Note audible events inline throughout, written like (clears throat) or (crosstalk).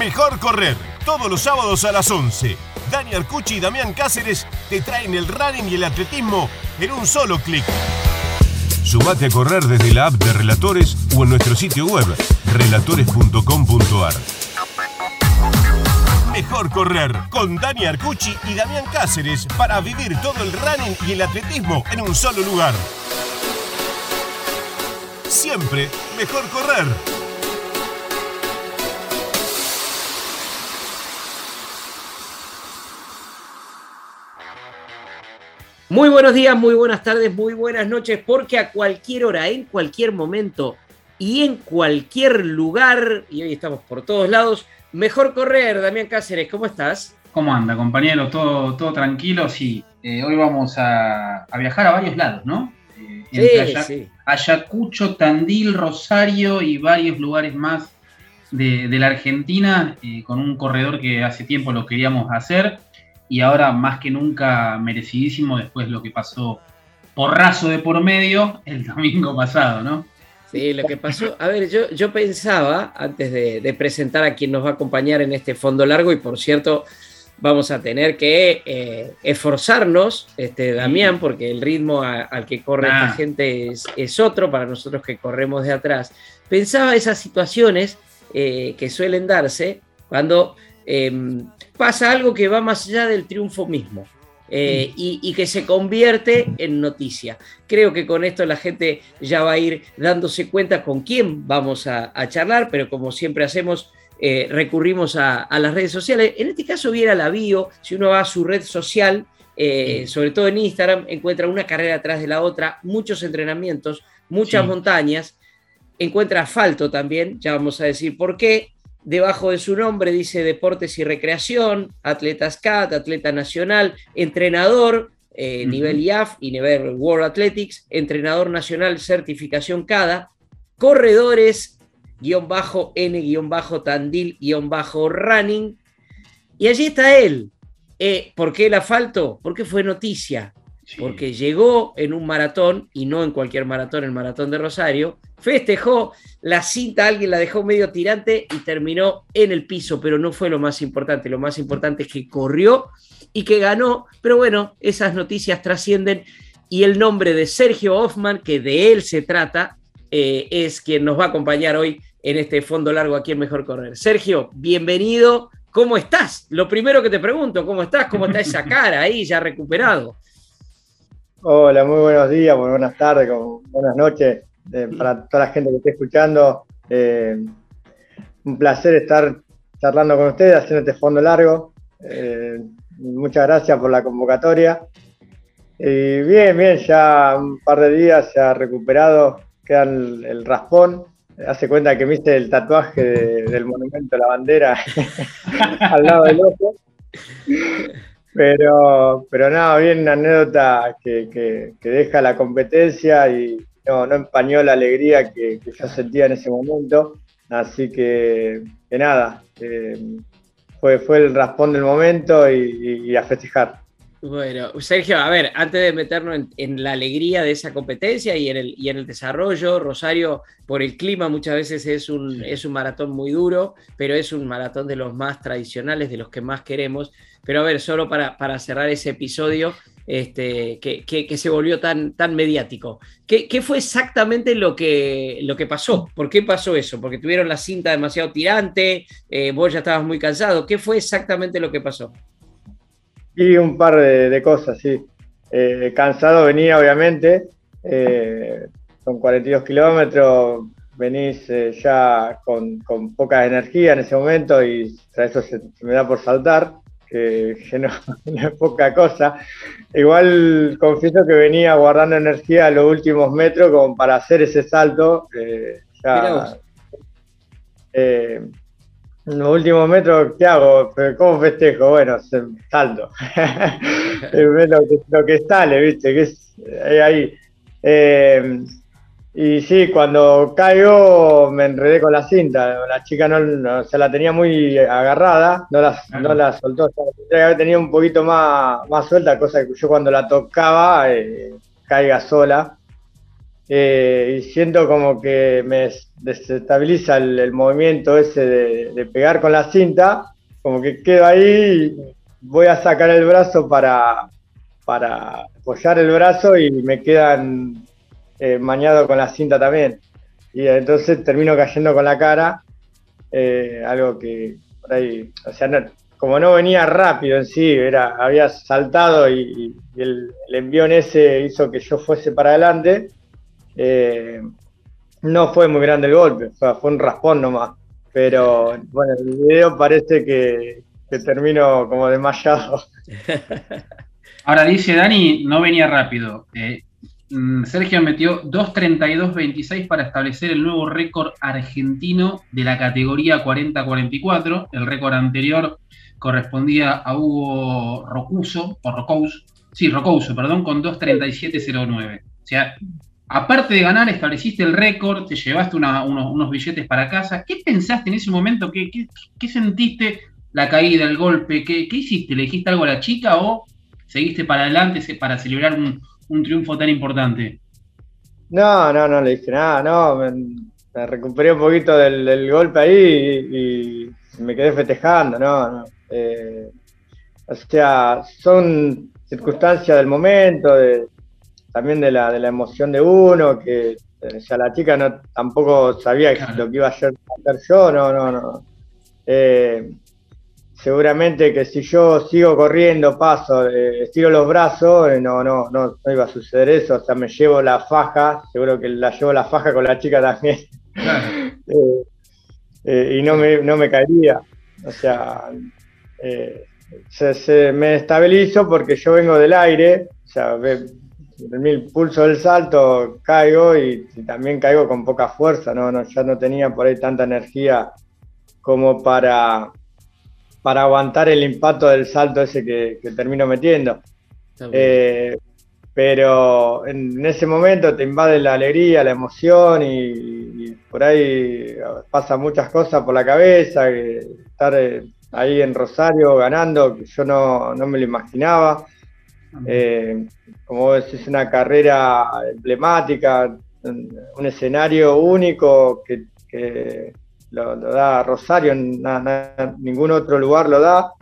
Mejor correr, todos los sábados a las 11. Dani Arcucci y Damián Cáceres te traen el running y el atletismo en un solo clic. Sumate a correr desde la app de Relatores o en nuestro sitio web relatores.com.ar. Mejor correr con Dani Arcucci y Damián Cáceres para vivir todo el running y el atletismo en un solo lugar. Siempre mejor correr. Muy buenos días, muy buenas tardes, muy buenas noches, porque a cualquier hora, en cualquier momento y en cualquier lugar, y hoy estamos por todos lados, mejor correr. Damián Cáceres, ¿cómo estás? ¿Cómo anda, compañero? ¿Todo, todo tranquilo? Sí, eh, hoy vamos a, viajar a varios lados, ¿no? Eh, sí, Ayacucho, Tandil, Rosario y varios lugares más de, la Argentina, eh, con un corredor que hace tiempo lo queríamos hacer y ahora más que nunca merecidísimo después de lo que pasó porrazo de por medio el domingo pasado, ¿no? Sí, lo que pasó, a ver, yo, yo pensaba, antes de, presentar a quien nos va a acompañar en este fondo largo, y por cierto, vamos a tener que eh, esforzarnos, este, Damián, porque el ritmo al que corre esta gente es, otro para nosotros que corremos de atrás. Pensaba esas situaciones eh, que suelen darse cuando em, pasa algo que va más allá del triunfo mismo. Eh, y, que se convierte en noticia. Creo que con esto la gente ya va a ir dándose cuenta con quién vamos a, charlar, pero como siempre hacemos, eh, recurrimos a, las redes sociales. En este caso viera la bio, si uno va a su red social, eh, sobre todo en Instagram, encuentra una carrera atrás de la otra, muchos entrenamientos, muchas montañas, encuentra asfalto también, ya vamos a decir por qué, Debajo de su nombre dice Deportes y Recreación, Atletas CAT, Atleta Nacional, Entrenador, eh, nivel IAF y nivel World Athletics, Entrenador Nacional, Certificación CADA, Corredores, guion bajo N, guion bajo Tandil, guion bajo Running. Y allí está él. Eh, ¿Por qué el asfalto? Porque fue noticia. Porque llegó en un maratón, y no en cualquier maratón, el maratón de Rosario, festejó la cinta, alguien la dejó medio tirante y terminó en el piso, pero no fue lo más importante. Lo más importante es que corrió y que ganó, pero bueno, esas noticias trascienden y el nombre de Sergio Hoffman, que de él se trata, eh, es quien nos va a acompañar hoy en este fondo largo aquí en Mejor Correr. Sergio, bienvenido. ¿Cómo estás? Lo primero que te pregunto, ¿cómo estás? ¿Cómo está esa cara ahí ya recuperado? Hola, muy buenos días, muy buenas tardes, buenas noches. Eh, para toda la gente que esté escuchando. Eh, un placer estar charlando con ustedes, haciendo este fondo largo. Eh, muchas gracias por la convocatoria. Y bien, bien, ya un par de días se ha recuperado, queda el, raspón. Hace cuenta que me hice el tatuaje del monumento a la bandera (laughs) al lado del ojo. Pero, pero nada, bien una anécdota que, que deja la competencia y, no, no empañó la alegría que, yo sentía en ese momento. Así que, que nada, eh, fue, fue el raspón del momento y, a festejar. Bueno, Sergio, a ver, antes de meternos en, la alegría de esa competencia y en, el, y en el desarrollo, Rosario, por el clima muchas veces es un, es un maratón muy duro, pero es un maratón de los más tradicionales, de los que más queremos. Pero a ver, solo para, para cerrar ese episodio, este, que, se volvió tan, tan mediático. ¿Qué, fue exactamente lo que, lo que pasó? ¿Por qué pasó eso? ¿Porque tuvieron la cinta demasiado tirante? Eh, ¿Vos ya estabas muy cansado? ¿Qué fue exactamente lo que pasó? Y un par de, cosas, sí. Eh, cansado venía, obviamente, eh, con 42 kilómetros, venís ya con, poca energía en ese momento y eso se me da por saltar que, (laughs) no, es poca cosa. Igual confieso que venía guardando energía a los últimos metros como para hacer ese salto. Eh, eh, en los últimos metros, ¿qué hago? ¿Cómo festejo? Bueno, salto. (laughs) lo, que, lo que sale, ¿viste? Que es ahí. Eh, y sí, cuando caigo me enredé con la cinta. La chica no, se la tenía muy agarrada, no la, no la soltó. Tendría que haber un poquito más, más suelta, cosa que yo cuando la tocaba eh, caiga sola. Eh, y siento como que me desestabiliza el, movimiento ese de, pegar con la cinta, como que quedo ahí, y voy a sacar el brazo para, para apoyar el brazo y me quedan eh, mañado con la cinta también. Y entonces termino cayendo con la cara, eh, algo que por ahí, o sea, como no venía rápido en sí, era, había saltado y, el, el, envión ese hizo que yo fuese para adelante, eh, no fue muy grande el golpe, fue, un raspón nomás. Pero bueno, el video parece que, termino como desmayado. (laughs) Ahora dice Dani, no venía rápido. Eh, mm, Sergio metió 2.32.26 para establecer el nuevo récord argentino de la categoría 40-44. El récord anterior correspondía a Hugo Rocuso, o Rocouso, sí, Rocouso, perdón, con 2.37.09. O sea, aparte de ganar, estableciste el récord, te llevaste unos, billetes para casa. ¿Qué pensaste en ese momento? ¿Qué, sentiste la caída, el golpe? ¿Qué, hiciste? ¿Le dijiste algo a la chica o seguiste para adelante para celebrar un, triunfo tan importante? No, no, no le dije nada, no. Me, recuperé un poquito del, golpe ahí y, me quedé festejando, no, no. Eh, o sea, son circunstancias del momento, de, también de la, de la emoción de uno, que o la chica no tampoco sabía lo que iba a hacer, yo, no, no, no. Eh, seguramente que si yo sigo corriendo, paso, eh, estiro los brazos, eh, no, no, no, no iba a suceder eso, o sea, me llevo la faja, seguro que la llevo la faja con la chica también. (laughs) y no me, no me caería. O sea, se, me estabilizo porque yo vengo del aire, o sea, el pulso del salto caigo y, también caigo con poca fuerza, ¿no? ¿no? ya no tenía por ahí tanta energía como para, para aguantar el impacto del salto ese que, termino metiendo. Eh, pero en, ese momento te invade la alegría, la emoción y, por ahí pasan muchas cosas por la cabeza, estar eh, ahí en Rosario ganando, que yo no, no me lo imaginaba. Eh, como ves, es una carrera emblemática, un escenario único que, lo, da Rosario, ningún otro lugar lo da.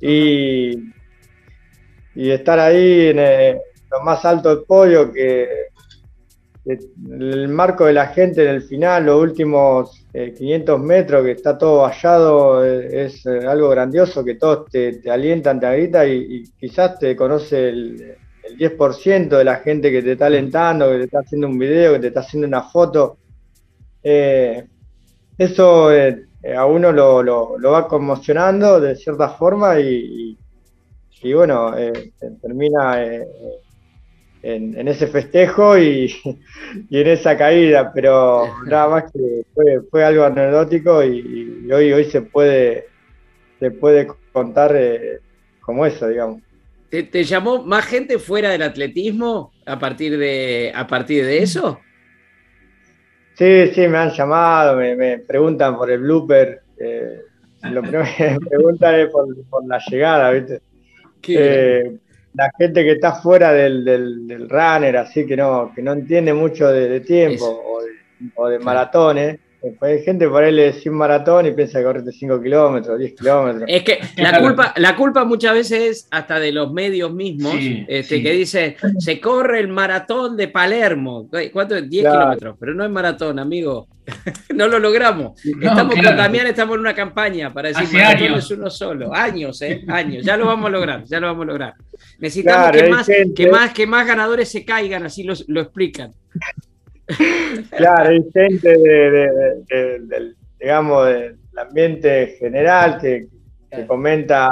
Y, y estar ahí en eh, lo más alto del podio, que el marco de la gente en el final, los últimos 500 eh, metros, que está todo vallado, eh, es, eh, algo grandioso, que todos te, alientan, te gritan y, quizás te conoce el, 10% de la gente que te está alentando, que te está haciendo un video, que te está haciendo una foto. eso a uno lo, va conmocionando de cierta forma y, y bueno, termina en, ese festejo (laughs) y, en esa caída, pero nada más que fue, algo anecdótico y, hoy, hoy se puede, se puede contar eh, como eso, digamos. ¿Te, llamó más gente fuera del atletismo a partir de, a partir de eso? Sí, sí, me han llamado, me, preguntan por el blooper. Eh, lo primero que me preguntan es por, la llegada, ¿viste? Eh, la gente que está fuera del, del, runner, así que no, que no entiende mucho de, tiempo o de, o de maratones. Hay gente por ahí le decís maratón y piensa que correte 5 kilómetros, 10 kilómetros. Es que la culpa, la culpa muchas veces es hasta de los medios mismos, este, que dice, se corre el maratón de Palermo. ¿Cuánto es? 10 kilómetros, pero no es maratón, amigo. (laughs) no lo logramos. estamos con Damián, estamos en una campaña para decir maratón es uno solo. Años, ¿eh? Años. Ya lo vamos a lograr, ya lo vamos a lograr. Necesitamos que, más, que, más, que más ganadores se caigan, así lo explican. (laughs) claro, hay gente del, digamos, del ambiente general que, comenta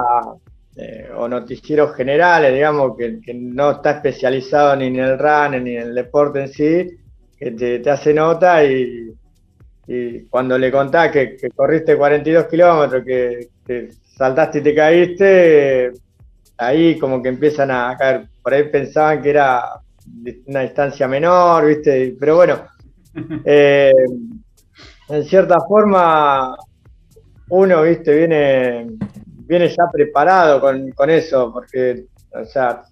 eh, o noticieros generales, digamos, que, no está especializado ni en el run ni en el deporte en sí, que te, hace nota y, cuando le contás que, corriste 42 kilómetros, que, saltaste y te caíste, ahí como que empiezan a caer. Por ahí pensaban que era una distancia menor, ¿viste? Pero bueno, eh, en cierta forma, uno, ¿viste? Viene, viene ya preparado con, eso, porque, o sea,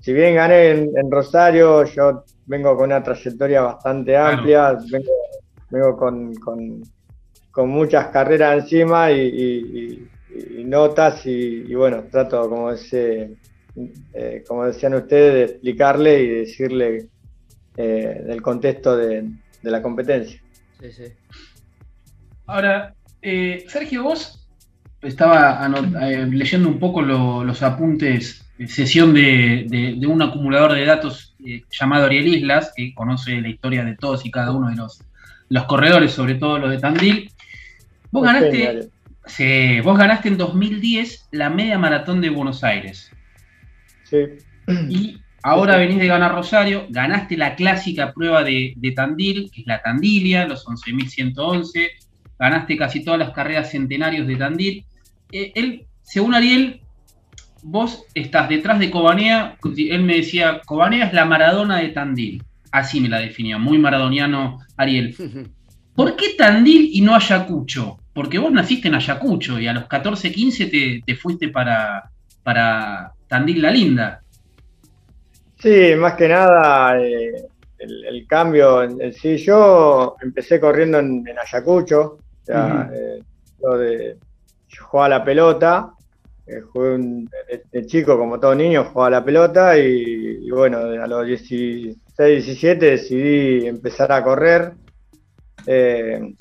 si bien gané en, Rosario, yo vengo con una trayectoria bastante amplia, vengo, con, muchas carreras encima y, notas y, bueno, trato, como, ese, eh, como decían ustedes, de explicarle y decirle eh, del contexto de, la competencia. Sí, sí. Ahora, eh, Sergio, vos estaba leyendo un poco los apuntes sesión de, un acumulador de datos eh, llamado Ariel Islas, que conoce la historia de todos y cada uno de los, los corredores, sobre todo los de Tandil. Vos ganaste, vos ganaste en 2010 la media maratón de Buenos Aires. Sí. Y ahora venís de ganar Rosario, ganaste la clásica prueba de, Tandil, que es la Tandilia, los 11.111, ganaste casi todas las carreras centenarios de Tandil. Eh, él, según Ariel, vos estás detrás de Cobanea, él me decía, Cobanea es la Maradona de Tandil. Así me la definió, muy maradoniano Ariel. (laughs) ¿Por qué Tandil y no Ayacucho? Porque vos naciste en Ayacucho y a los 14, 15 te, fuiste para, para Tandil la Linda. Sí, más que nada eh, el, cambio en, sí. Yo empecé corriendo en, Ayacucho, eh, yo jugaba la pelota eh, jugué de, chico, como todo niño, jugaba la pelota y, bueno, a los 16, 17 decidí empezar a correr. Eh,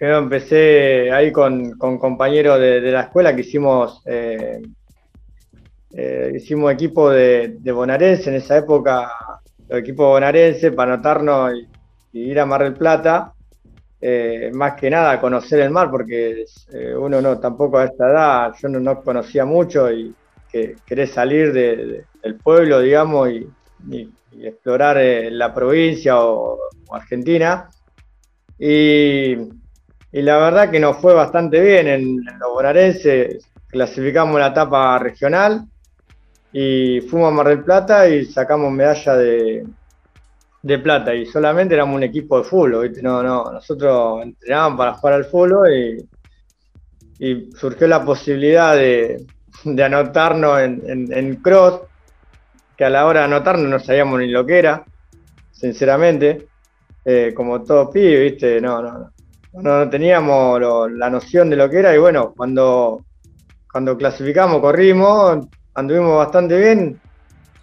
yo empecé ahí con, compañeros de, la escuela que hicimos, eh, hicimos equipo de, bonarense en esa época, el equipo bonarense para anotarnos y ir a Mar del Plata. Eh, más que nada conocer el mar, porque eh, uno no, tampoco a esta edad, yo no, conocía mucho y que querés salir del pueblo, digamos, y, explorar eh, la provincia o, Argentina. Y, la verdad que nos fue bastante bien en, en los bonaerenses, clasificamos la etapa regional y fuimos a Mar del Plata y sacamos medalla de, de plata. Y solamente éramos un equipo de fútbol, No, no, nosotros entrenábamos para jugar al fútbol y, surgió la posibilidad de, anotarnos en, cross, que a la hora de anotarnos no sabíamos ni lo que era, sinceramente, eh, como todo pibe, ¿viste? No, no, no, no teníamos la noción de lo que era y bueno, cuando, cuando clasificamos, corrimos, anduvimos bastante bien,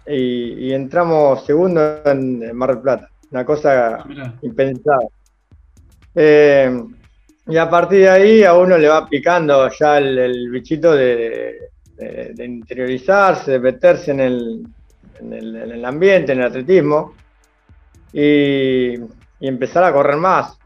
y, entramos segundo en, Mar del Plata. Una cosa ah, impensada. Eh, y a partir de ahí a uno le va picando ya el, bichito de, interiorizarse, de meterse en el, en el, ambiente, en el atletismo y, empezar a correr más.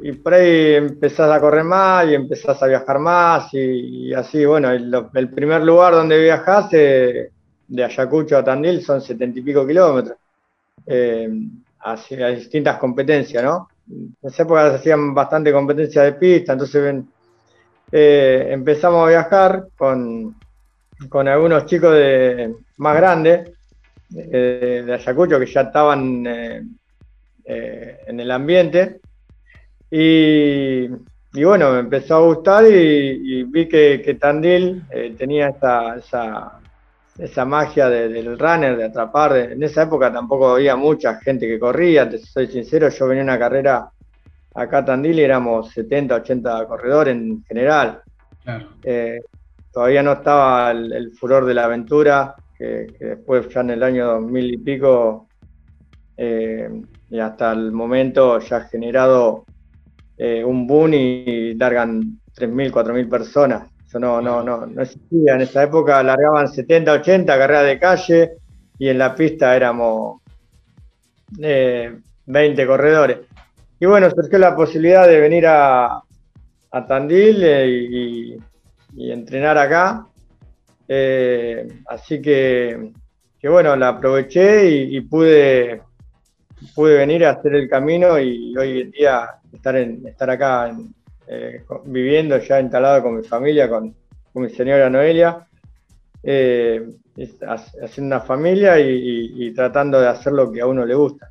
Y por ahí empezás a correr más y empezás a viajar más y, así, bueno, el, primer lugar donde viajás eh, de Ayacucho a Tandil son setenta y pico kilómetros, eh, a, distintas competencias, ¿no? En esa época hacían bastante competencias de pista, entonces eh, empezamos a viajar con, con algunos chicos de, más grandes de Ayacucho que ya estaban en el ambiente y, bueno, me empezó a gustar y, vi que, Tandil tenía esa, esa magia del runner, de atrapar. en esa época tampoco había mucha gente que corría, te soy sincero, yo venía una carrera acá a Tandil y éramos 70, 80 corredores en general. Eh, todavía no estaba el, furor de la aventura, que, después ya en el año 2000 y pico, eh, y hasta el momento ya ha generado eh, un boom y largan 3.000, 4.000 personas eso no, no, no, no existía. En esa época largaban 70, 80 carreras de calle y en la pista éramos 20 eh, corredores. Y bueno, surgió la posibilidad de venir a, Tandil eh, y, entrenar acá. Eh, así que, bueno, la aproveché y, pude, pude venir a hacer el camino y hoy en día estar, en, estar acá en, eh, viviendo ya instalado con mi familia, con, mi señora Noelia, eh, haciendo una familia y, tratando de hacer lo que a uno le gusta.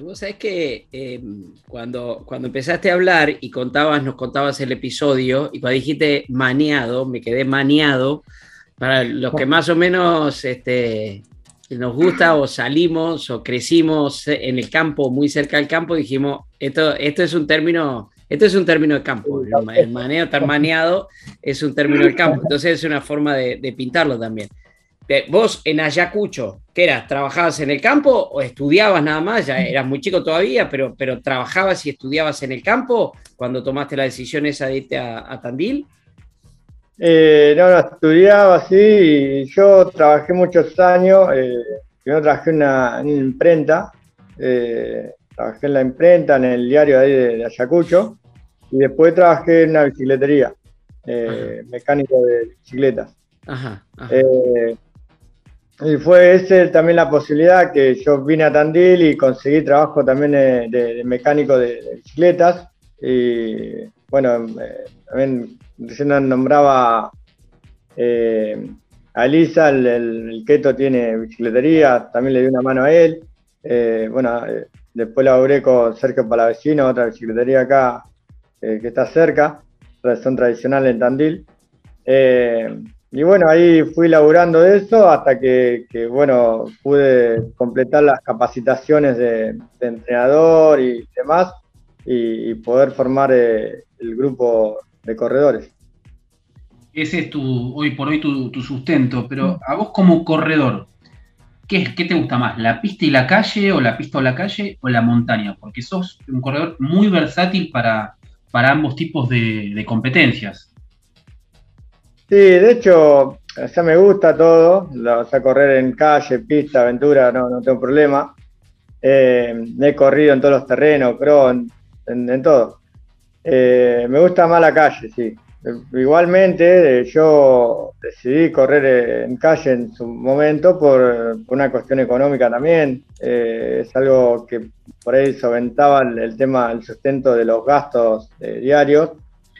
Vos sabés que em, cuando, cuando empezaste a hablar y contabas, nos contabas el episodio, y cuando dijiste maniado, me quedé maniado. Para los que (laughs) más o menos este, nos gusta o salimos o crecimos en el campo, muy cerca del campo, dijimos, esto, esto es un término, esto es un término de campo. El, maneo tan maneado es un término del campo. Entonces es una forma de, pintarlo también. Vos en Ayacucho, ¿qué eras? ¿Trabajabas en el campo o estudiabas nada más? Ya eras muy chico todavía, pero, pero ¿trabajabas y estudiabas en el campo cuando tomaste la decisión esa de irte a Tandil? Eh, no, no, estudiaba así y yo trabajé muchos años, eh, primero trabajé en una, imprenta, eh, trabajé en la imprenta, en el diario ahí de, Ayacucho, y después trabajé en una bicicletería, eh, mecánico de bicicletas. Ajá, y fue ese también la posibilidad que yo vine a Tandil y conseguí trabajo también de, mecánico de, de, bicicletas. Y bueno, también recién nombraba eh, a Elisa, el, Keto tiene bicicletería, también le di una mano a él. Eh, bueno, eh, después laburé con Sergio Palavecino, otra bicicletería acá que está cerca, son tradicional en Tandil. y bueno, ahí fui laburando de eso hasta que, bueno, pude completar las capacitaciones de, entrenador y demás y poder formar el grupo de corredores. Ese es tu, hoy por hoy tu, sustento, pero a vos como corredor, ¿qué, ¿qué, te gusta más? ¿La pista y la calle o la pista o la calle o la montaña? Porque sos un corredor muy versátil para, para ambos tipos de, competencias. Sí, de hecho, ya me gusta todo, o sea, correr en calle, pista, aventura, no, no tengo problema. Eh, he corrido en todos los terrenos, creo, en todo. Eh, me gusta más la calle, sí. Igualmente, yo decidí correr en calle en su momento por, una cuestión económica también. Eh, es algo que por ahí solventaba el, tema, el sustento de los gastos eh, diarios.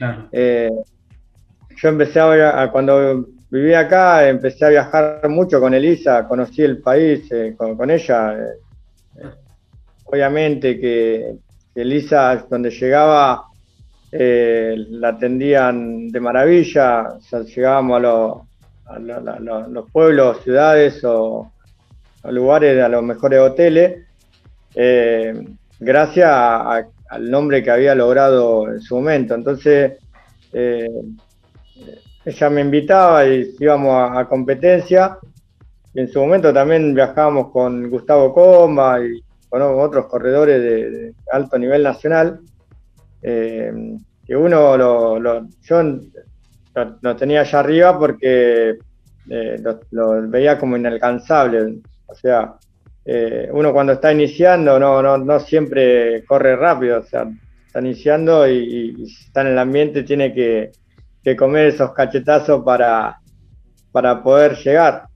yo empecé a, cuando viví acá, empecé a viajar mucho con Elisa, conocí el país con, con, ella. obviamente que, que Elisa, donde llegaba, eh, la atendían de maravilla, llegábamos a, los pueblos, ciudades o lugares, a los mejores hoteles, eh, gracias al nombre que había logrado en su momento. Entonces, eh, ella me invitaba y íbamos a, competencia. Y en su momento también viajábamos con Gustavo Comba y con otros corredores de alto nivel nacional. Eh, que uno lo, yo lo, tenía allá arriba porque eh, lo, veía como inalcanzable. O sea, eh, uno cuando está iniciando no, no, no siempre corre rápido, o sea, está iniciando y, está en el ambiente tiene que, comer esos cachetazos para, para poder llegar.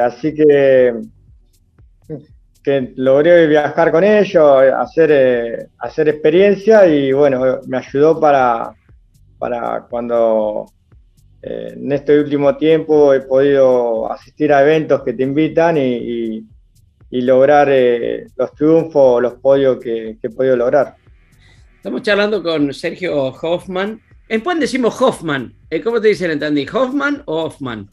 así que que logré viajar con ellos, hacer, eh, hacer experiencia y bueno, me ayudó para, para cuando eh, en este último tiempo he podido asistir a eventos que te invitan y, lograr eh, los triunfos, los podios que, he podido lograr. Estamos charlando con Sergio Hoffman. En Puan decimos Hoffman. ¿Cómo te dicen en ¿Hoffman o Hoffman?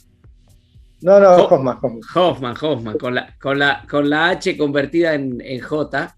No, no, Hoffman, Hoffman. Hoffman, con la, con la, con la H convertida en, J.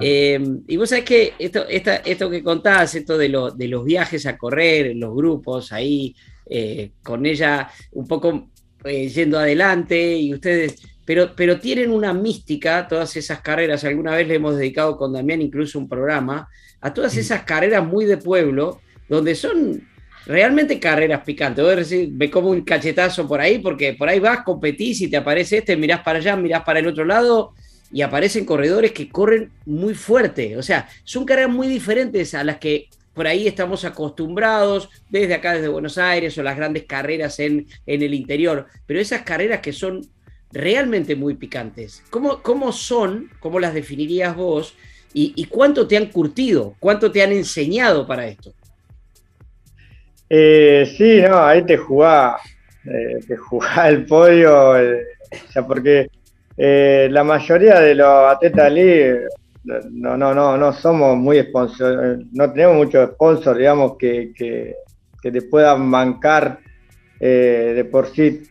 Em, y vos sabés que esto, esto que contás, esto de, de los viajes a correr, los grupos ahí, eh, con ella un poco eh, yendo adelante y ustedes, pero, pero tienen una mística, todas esas carreras, alguna vez le hemos dedicado con Damián incluso un programa, a todas esas carreras muy de pueblo, donde son realmente carreras picantes. Vos decís, ve como un cachetazo por ahí, porque por ahí vas, competís y te aparece este, mirás para allá, mirás para el otro lado y aparecen corredores que corren muy fuerte. O sea, son carreras muy diferentes a las que por ahí estamos acostumbrados desde acá, desde Buenos Aires, o las grandes carreras en, en el interior. Pero esas carreras que son realmente muy picantes, ¿cómo, cómo son? ¿Cómo las definirías vos? ¿Y cuánto te han curtido? ¿Cuánto te han enseñado para esto? Eh, sí, no, ahí te jugaba, eh, te jugaba (laughs) el podio, eh, o sea, porque eh, la mayoría de los atletas de no, no, no, no somos muy sponsor, no tenemos muchos sponsors, digamos, que, que, te puedan bancar de por sí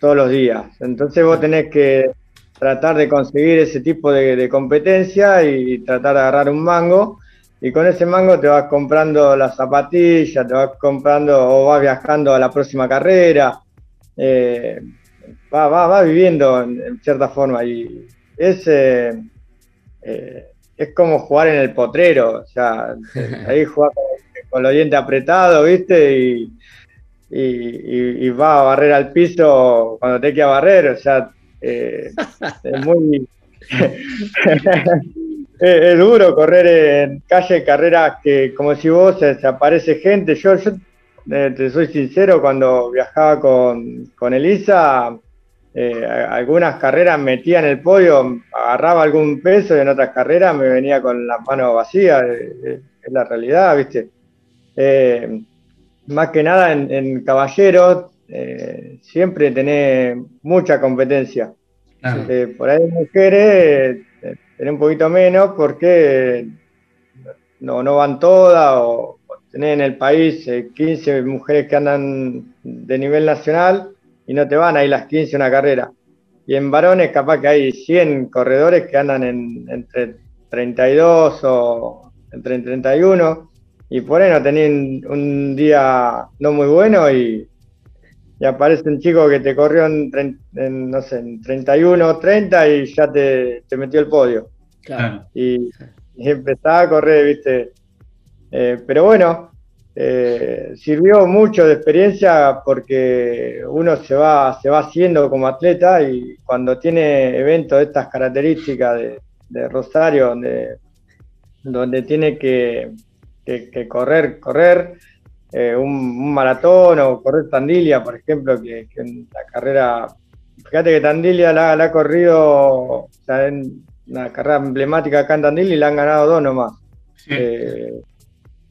todos los días. Entonces vos tenés que tratar de conseguir ese tipo de, competencia y tratar de agarrar un mango. Y con ese mango te vas comprando las zapatillas, te vas comprando o vas viajando a la próxima carrera. Eh, va, va, va, viviendo en, cierta forma. Y es, eh, eh, es como jugar en el potrero. O sea, (laughs) ahí jugar con, los dientes apretados, ¿viste? Y, y, va a barrer al piso cuando te queda barrer. O sea, eh, es muy. (laughs) es, duro correr en calle, carreras que, como si vos, se, aparece gente. Yo, yo eh, te soy sincero, cuando viajaba con, con Elisa, eh, algunas carreras metía en el podio, agarraba algún peso y en otras carreras me venía con las manos vacías. es la realidad, ¿viste? más que nada en caballeros, eh, siempre tenés mucha competencia. Eh, por ahí mujeres eh, tenés un poquito menos porque no, no van todas o, tenés en el país 15 mujeres que andan de nivel nacional y no te van ahí las 15 una carrera. Y en varones capaz que hay 100 corredores que andan en, entre 32 o entre 31 y por ahí no tenés un día no muy bueno y y aparece un chico que te corrió en, no sé, en 31 30 y ya te, metió el podio. Claro. Y, empezaba a correr, viste. Eh, pero bueno, eh, sirvió mucho de experiencia porque uno se va, se va haciendo como atleta y cuando tiene eventos de estas características de, Rosario, donde, donde tiene que, que correr, correr, eh, un, maratón o correr Tandilia, por ejemplo, que, en la carrera, fíjate que Tandilia la, ha corrido, o sea, en una carrera emblemática acá en Tandilia y la han ganado dos nomás. Eh,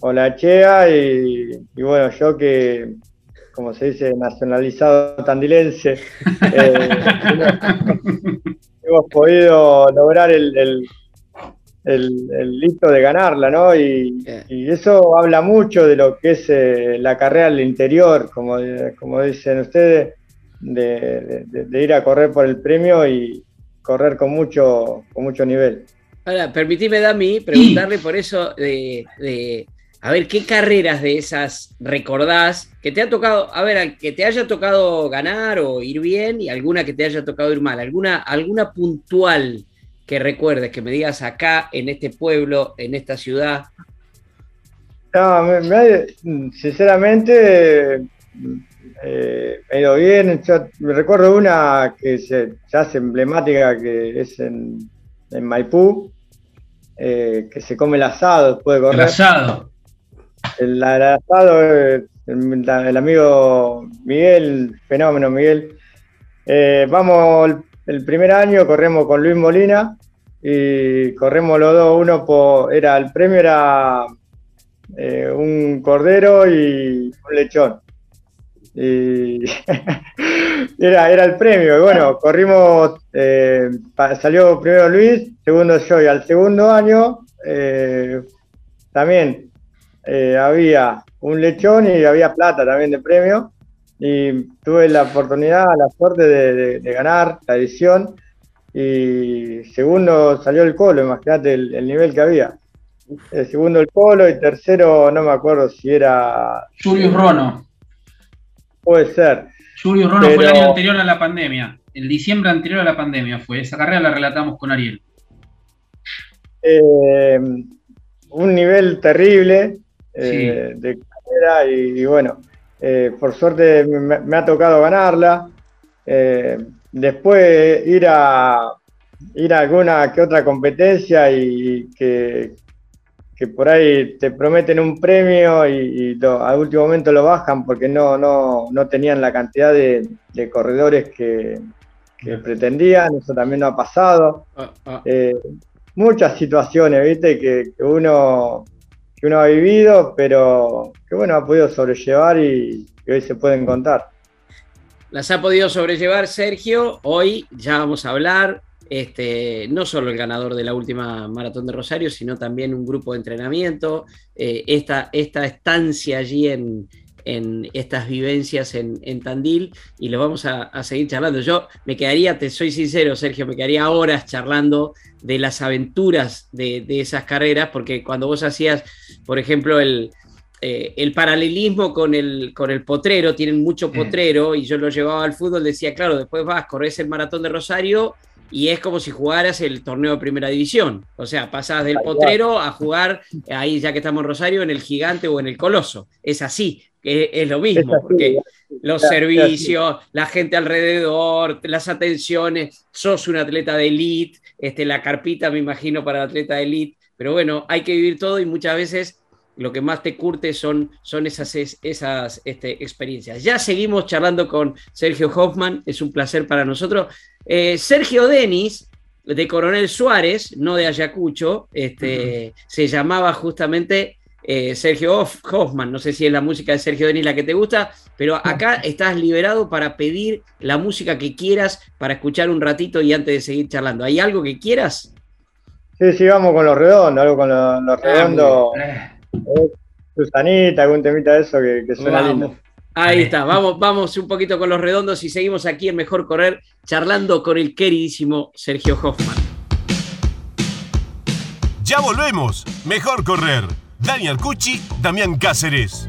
o la Chea y, bueno, yo que, como se dice, nacionalizado tandilense, eh, (laughs) (laughs) hemos podido lograr el el, el hito de ganarla, ¿no? Y, eso habla mucho de lo que es eh, la carrera al interior, como, como dicen ustedes, de, ir a correr por el premio y correr con mucho, con mucho nivel. Ahora, permitime, Dami, preguntarle por eso de, a ver, ¿qué carreras de esas recordás que te ha tocado, a ver, que te haya tocado ganar o ir bien y alguna que te haya tocado ir mal? ¿Alguna, alguna puntual que recuerdes, que me digas acá, en este pueblo, en esta ciudad? No, me, sinceramente eh, me ha ido bien. me recuerdo una que se, hace emblemática, que es en, Maipú, eh, que se come el asado después de correr. El asado. El, asado, el, amigo Miguel, fenómeno Miguel. Eh, vamos el primer año corremos con Luis Molina y corremos los dos, uno por, era, el premio era eh, un cordero y un lechón. Y (laughs) era, era el premio. Y bueno, corrimos, eh, salió primero Luis, segundo yo, y al segundo año eh, también había un lechón y había plata también de premio y tuve la oportunidad, la suerte de, ganar la edición y segundo salió el Colo, imagínate el, nivel que había. El segundo el Colo y tercero no me acuerdo si era... Julius Rono. Puede ser. Julius Rono fue el año anterior a la pandemia, el diciembre anterior a la pandemia fue, esa carrera la relatamos con Ariel. Eh, un nivel terrible eh, de carrera y bueno, eh, por suerte me, ha tocado ganarla. Eh, después ir a ir a alguna que otra competencia y que, que por ahí te prometen un premio y, al último momento lo bajan porque no, no, no tenían la cantidad de, corredores que, pretendían, eso también no ha pasado. Ah, ah. Eh, muchas situaciones, viste, que uno que uno ha vivido, pero que bueno, ha podido sobrellevar y que hoy se pueden contar. Las ha podido sobrellevar Sergio. Hoy ya vamos a hablar, este, no solo el ganador de la última maratón de Rosario, sino también un grupo de entrenamiento. Eh, esta, esta, estancia allí en, en estas vivencias en, Tandil y lo vamos a, seguir charlando. Yo me quedaría, te soy sincero, Sergio, me quedaría horas charlando de las aventuras de, esas carreras, porque cuando vos hacías, por ejemplo, el, eh, el paralelismo con el, con el potrero, tienen mucho potrero, y yo lo llevaba al fútbol, decía, claro, después vas, corres el maratón de Rosario y es como si jugaras el torneo de primera división. O sea, pasás del potrero a jugar, ahí ya que estamos en Rosario, en el gigante o en el coloso. Es así, que es lo mismo, porque los servicios, la gente alrededor, las atenciones, sos un atleta de elite, este, la carpita me imagino para el atleta de elite, pero bueno, hay que vivir todo y muchas veces lo que más te curte son, son esas, esas este, experiencias. Ya seguimos charlando con Sergio Hoffman, es un placer para nosotros. Eh, Sergio Denis, de Coronel Suárez, no de Ayacucho, este, se llamaba justamente eh, Sergio Hoffman. No sé si es la música de Sergio Denis la que te gusta, pero acá estás liberado para pedir la música que quieras para escuchar un ratito y antes de seguir charlando. ¿Hay algo que quieras? Sí, sí, vamos con los redondos, algo con los, redondos. Susanita, algún temita de eso que, suena lindo. Ahí está, vamos, vamos un poquito con los redondos y seguimos aquí en Mejor Correr charlando con el queridísimo Sergio Hoffman. Ya volvemos, Mejor Correr. Daniel Cucci, Damián Cáceres.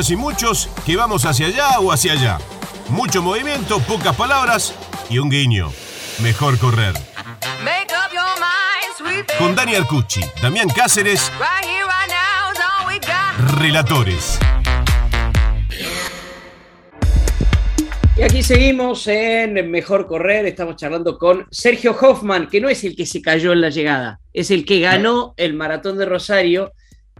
Muchas y muchos que vamos hacia allá o hacia allá. Mucho movimiento, pocas palabras y un guiño. Mejor correr. Con Dani Arcucci, Damián Cáceres, Relatores. Y aquí seguimos en Mejor Correr, estamos charlando con Sergio Hoffman, que no es el que se cayó en la llegada, es el que ganó el maratón de Rosario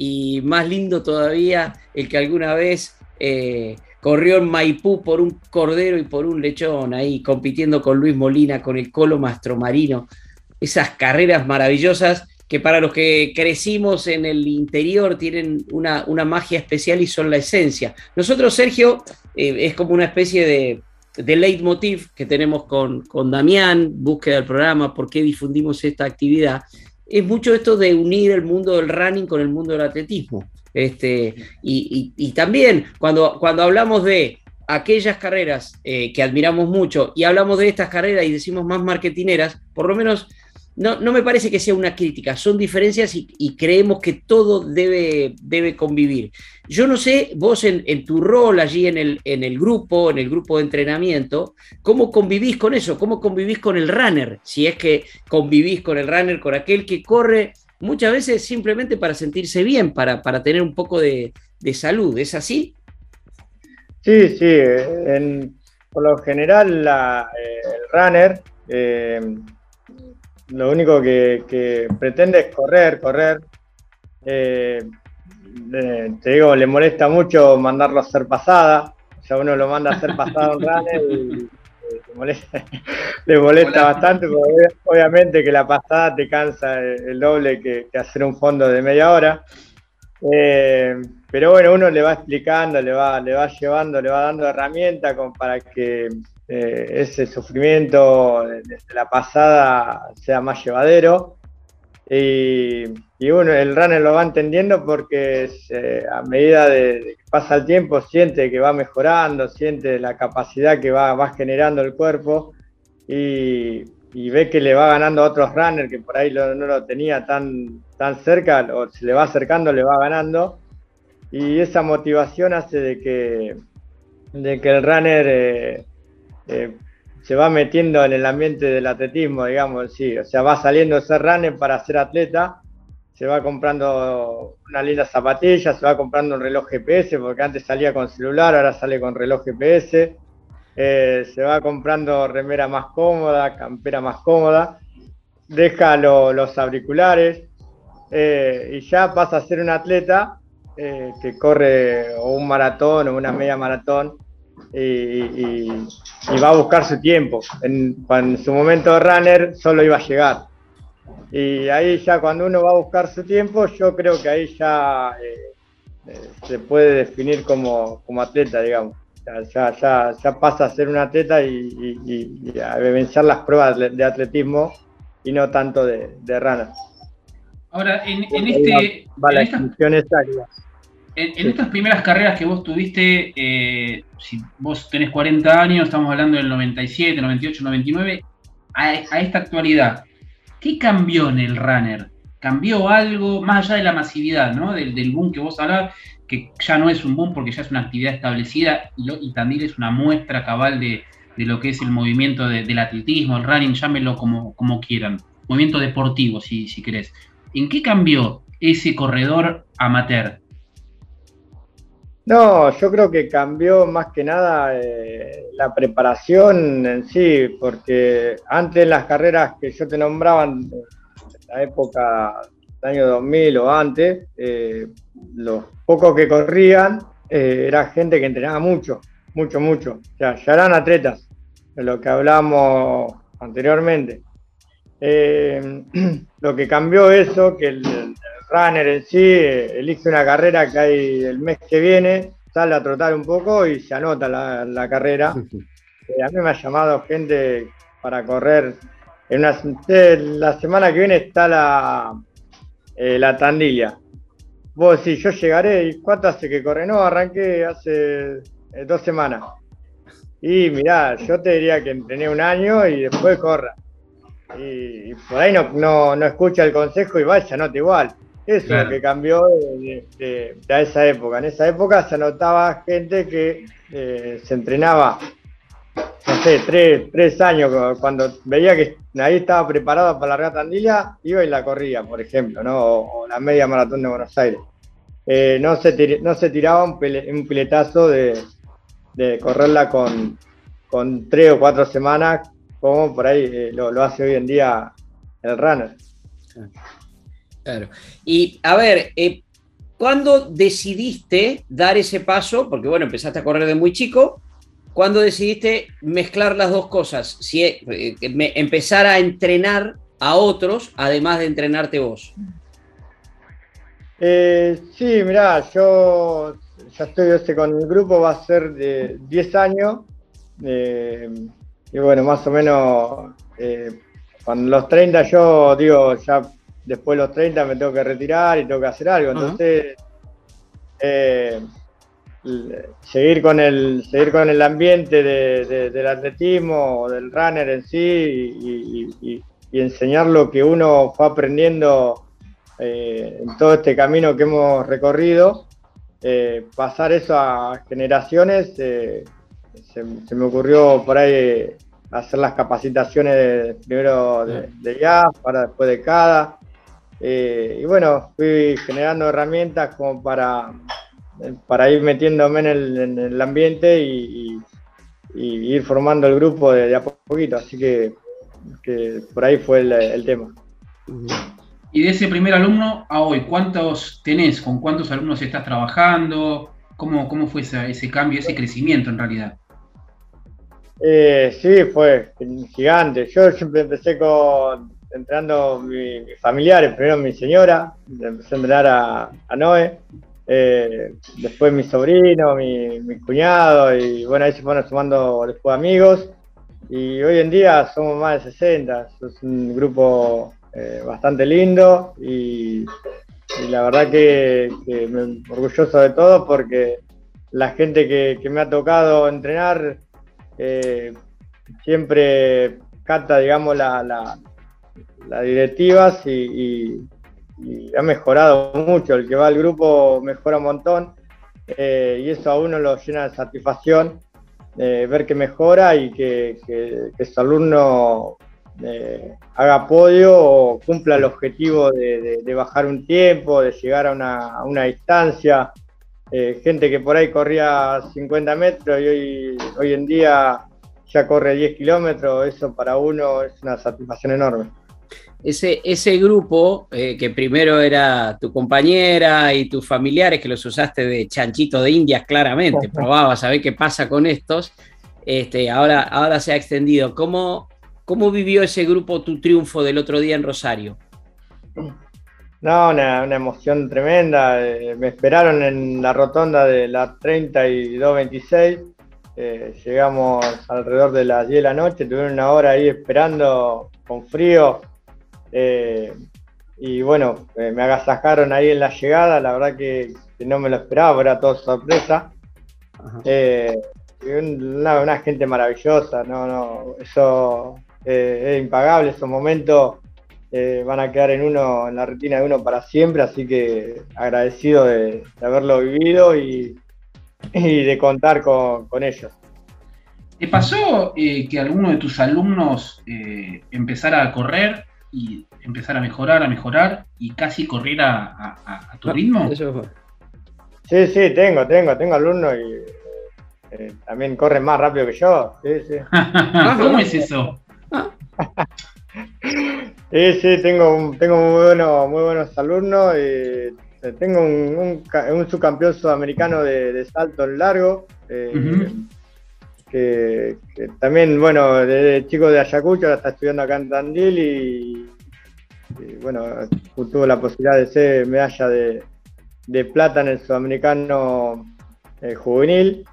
y más lindo todavía, el que alguna vez eh, corrió en Maipú por un cordero y por un lechón, ahí compitiendo con Luis Molina, con el Colo Mastromarino, esas carreras maravillosas que para los que crecimos en el interior tienen una, magia especial y son la esencia. Nosotros, Sergio, eh, es como una especie de, de leitmotiv que tenemos con, con Damián, búsqueda del programa, por qué difundimos esta actividad, es mucho esto de unir el mundo del running con el mundo del atletismo. Este, y, también cuando, cuando hablamos de aquellas carreras eh, que admiramos mucho y hablamos de estas carreras y decimos más marketineras, por lo menos no, me parece que sea una crítica, son diferencias y, creemos que todo debe, debe convivir. Yo no sé, vos en, tu rol allí en el, en el grupo, en el grupo de entrenamiento, ¿cómo convivís con eso? ¿Cómo convivís con el runner? Si es que convivís con el runner, con aquel que corre muchas veces simplemente para sentirse bien, para, para tener un poco de, salud, ¿es así? Sí, sí, por lo general eh, el runner... Eh, lo único que, pretende es correr, correr. Eh, eh, te digo, le molesta mucho mandarlo a hacer pasada. O sea, uno lo manda a hacer pasada un (laughs) runner y, le molesta, (laughs) bastante, porque obviamente que la pasada te cansa el doble que, hacer un fondo de media hora. Eh, pero bueno, uno le va explicando, le va, le va llevando, le va dando herramientas para que eh, ese sufrimiento desde la pasada sea más llevadero. Y, uno, el runner lo va entendiendo porque a medida de, que pasa el tiempo siente que va mejorando, siente la capacidad que va, va generando el cuerpo y, ve que le va ganando a otros runners que por ahí no lo tenía tan, tan cerca, o se le va acercando, le va ganando. Y esa motivación hace de que, de que el runner eh, eh, se va metiendo en el ambiente del atletismo, digamos, sí. O sea, va saliendo ese runner para ser atleta, se va comprando una linda zapatilla, se va comprando un reloj GPS, porque antes salía con celular, ahora sale con reloj GPS. Eh, se va comprando remera más cómoda, campera más cómoda, deja los auriculares eh, y ya pasa a ser un atleta que corre o un maratón o una media maratón y, va a buscar su tiempo. En, su momento de runner solo iba a llegar. Y ahí ya cuando uno va a buscar su tiempo, yo creo que ahí ya eh, eh, se puede definir como, atleta, digamos. Ya, ya, ya, pasa a ser un atleta y, a vencer las pruebas de atletismo y no tanto de, de runner. Ahora, en, este... la, en en, estas primeras carreras que vos tuviste, eh, si vos tenés 40 años, estamos hablando del 97, 98, 99, a, esta actualidad, ¿qué cambió en el runner? ¿Cambió algo más allá de la masividad, ¿no? del, boom que vos hablabas, que ya no es un boom porque ya es una actividad establecida y, y también es una muestra cabal de, lo que es el movimiento del atletismo, el running, llámenlo como, como quieran, movimiento deportivo si, si querés. ¿En qué cambió ese corredor amateur? No, yo creo que cambió más que nada eh, la preparación en sí, porque antes las carreras que yo te nombraba, en la época del año 2000 o antes, eh, los pocos que corrían eh, era gente que entrenaba mucho, mucho, mucho. O sea, ya eran atletas, de lo que hablamos anteriormente. (clears throat) lo que cambió eso, que el, runner en sí eh, elige una carrera que hay el mes que viene, sale a trotar un poco y se anota la, carrera. Eh, a mí me ha llamado gente para correr. En una, la semana que viene está la, eh, la tandilla. Vos sí, yo llegaré. ¿Y cuánto hace que corre? No, arranqué hace dos semanas. Y mirá, yo te diría que entrené un año y después corra. Y, por ahí no, no, no escucha el consejo y vaya, nota igual Eso es lo que cambió de, esa época. En esa época se notaba gente que eh, se entrenaba, no sé, tres, años, cuando veía que ahí estaba preparado para la regata andilla, iba y la corría, por ejemplo, ¿no? o, la media maratón de Buenos Aires. Eh, no, se no se tiraba un, piletazo de, correrla con, con tres o cuatro semanas, como por ahí eh, lo, lo hace hoy en día el runner. Claro. Y a ver, eh, ¿cuándo decidiste dar ese paso? Porque bueno, empezaste a correr de muy chico. ¿Cuándo decidiste mezclar las dos cosas? Si, eh, empezar a entrenar a otros, además de entrenarte vos. Sí, mirá, yo ya estoy este, con el grupo, va a ser de 10 años. Y bueno, más o menos, cuando los 30 yo digo, ya después de los 30 me tengo que retirar y tengo que hacer algo. Entonces, eh, seguir, con el, seguir con el ambiente del atletismo, del runner en sí y, enseñar lo que uno fue aprendiendo eh, en todo este camino que hemos recorrido, eh, pasar eso a generaciones, se, se, me ocurrió por ahí hacer las capacitaciones primero de, de ya, para después de cada. Eh, y bueno, fui generando herramientas como para, para ir metiéndome en el, ambiente y, ir formando el grupo de, a poquito. Así que, por ahí fue el, tema. Y de ese primer alumno a hoy, ¿cuántos tenés? ¿Con cuántos alumnos estás trabajando? ¿Cómo, cómo fue ese, cambio, ese crecimiento en realidad? Eh, sí, fue gigante. Yo siempre empecé con entrenando mis familiares, primero mi señora, empecé a entrenar a, Noé, eh, después mi sobrino, mi, cuñado, y bueno, ahí se fueron sumando después amigos. Y hoy en día somos más de 60, es un grupo eh, bastante lindo y, la verdad que, me orgulloso de todo porque la gente que, me ha tocado entrenar eh, siempre cata, digamos, la, las directivas y, ha mejorado mucho. El que va al grupo mejora un montón eh, y eso a uno lo llena de satisfacción eh, ver que mejora y que, su alumno haga podio o cumpla el objetivo de, bajar un tiempo, de llegar a una, distancia. Gente que por ahí corría 50 metros y hoy, hoy en día ya corre 10 kilómetros, eso para uno es una satisfacción enorme ese, ese grupo, eh, que primero era tu compañera y tus familiares, que los usaste de chanchito de indias claramente, probabas a ver qué pasa con estos, este, ahora, ahora se ha extendido. ¿Cómo, ¿Cómo vivió ese grupo tu triunfo del otro día en Rosario? (clears throat) No, una, emoción tremenda. Eh, me esperaron en la rotonda de la 32-26. Eh, llegamos alrededor de las 10 de la noche, tuvieron una hora ahí esperando con frío eh, y bueno, eh, me agasajaron ahí en la llegada, la verdad que, no me lo esperaba, era todo sorpresa. Eh, una, gente maravillosa, no, no, eso es impagable, esos momentos van a quedar en uno, en la retina de uno para siempre, así que agradecido de, haberlo vivido y, de contar con, ellos. ¿Te pasó que alguno de tus alumnos empezara a correr y empezar a mejorar, a mejorar y casi correr a, tu ritmo? Sí, sí, tengo, tengo, tengo alumnos y eh, también corren más rápido que yo. Sí, sí. (laughs) ¿Cómo es eso? Sí, sí, tengo, tengo muy, bueno, muy buenos alumnos. Eh, tengo un, subcampeón sudamericano de, salto largo. Eh, que, también, bueno, de chico de Ayacucho, ahora está estudiando acá en Tandil y, bueno, tuvo la posibilidad de ser medalla de, plata en el sudamericano eh, juvenil.